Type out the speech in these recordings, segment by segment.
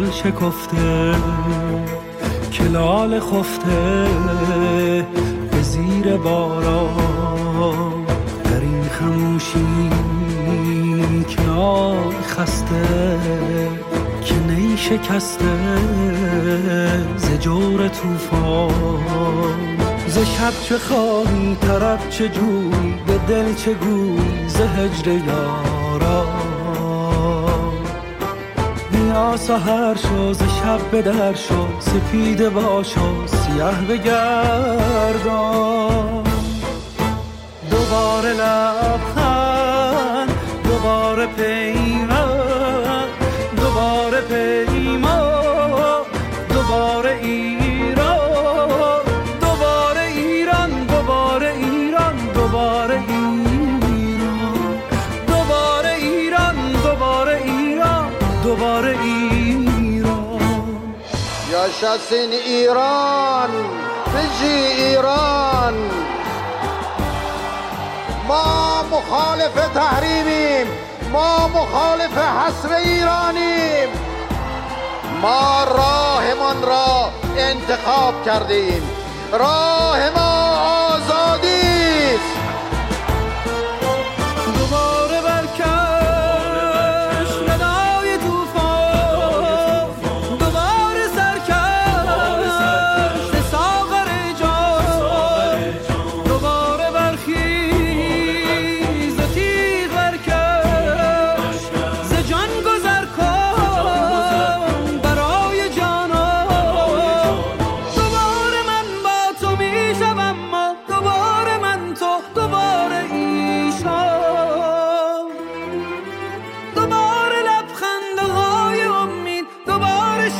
گل شکفته که لال خفته به زیر باران. در این خموشی کنار خسته که نی شکسته ز جور توفان ز شب چه خواهی طرف چه جوی به دل چه گوی ز هجر یارا سهر شو ز شب به در شو سپیده باش و سیه بگردان. دوباره لبخند دوباره پیمان دوباره پیمان yaşasın İran bizi İran ما مخالف تحریمیم ما مخالف حصر ایرانیم. ما راهمان را انتخاب کردیم. راه ما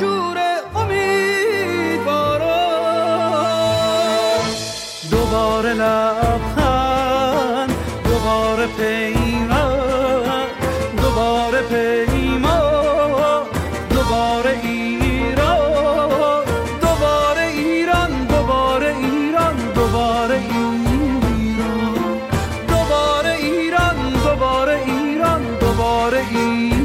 شور امیدواران دوباره لبخند دوباره پیمان دوباره پیمان دوباره ایران دوباره ایران دوباره ایران دوباره ایران دوباره ایران دوباره ایران دوباره ایران.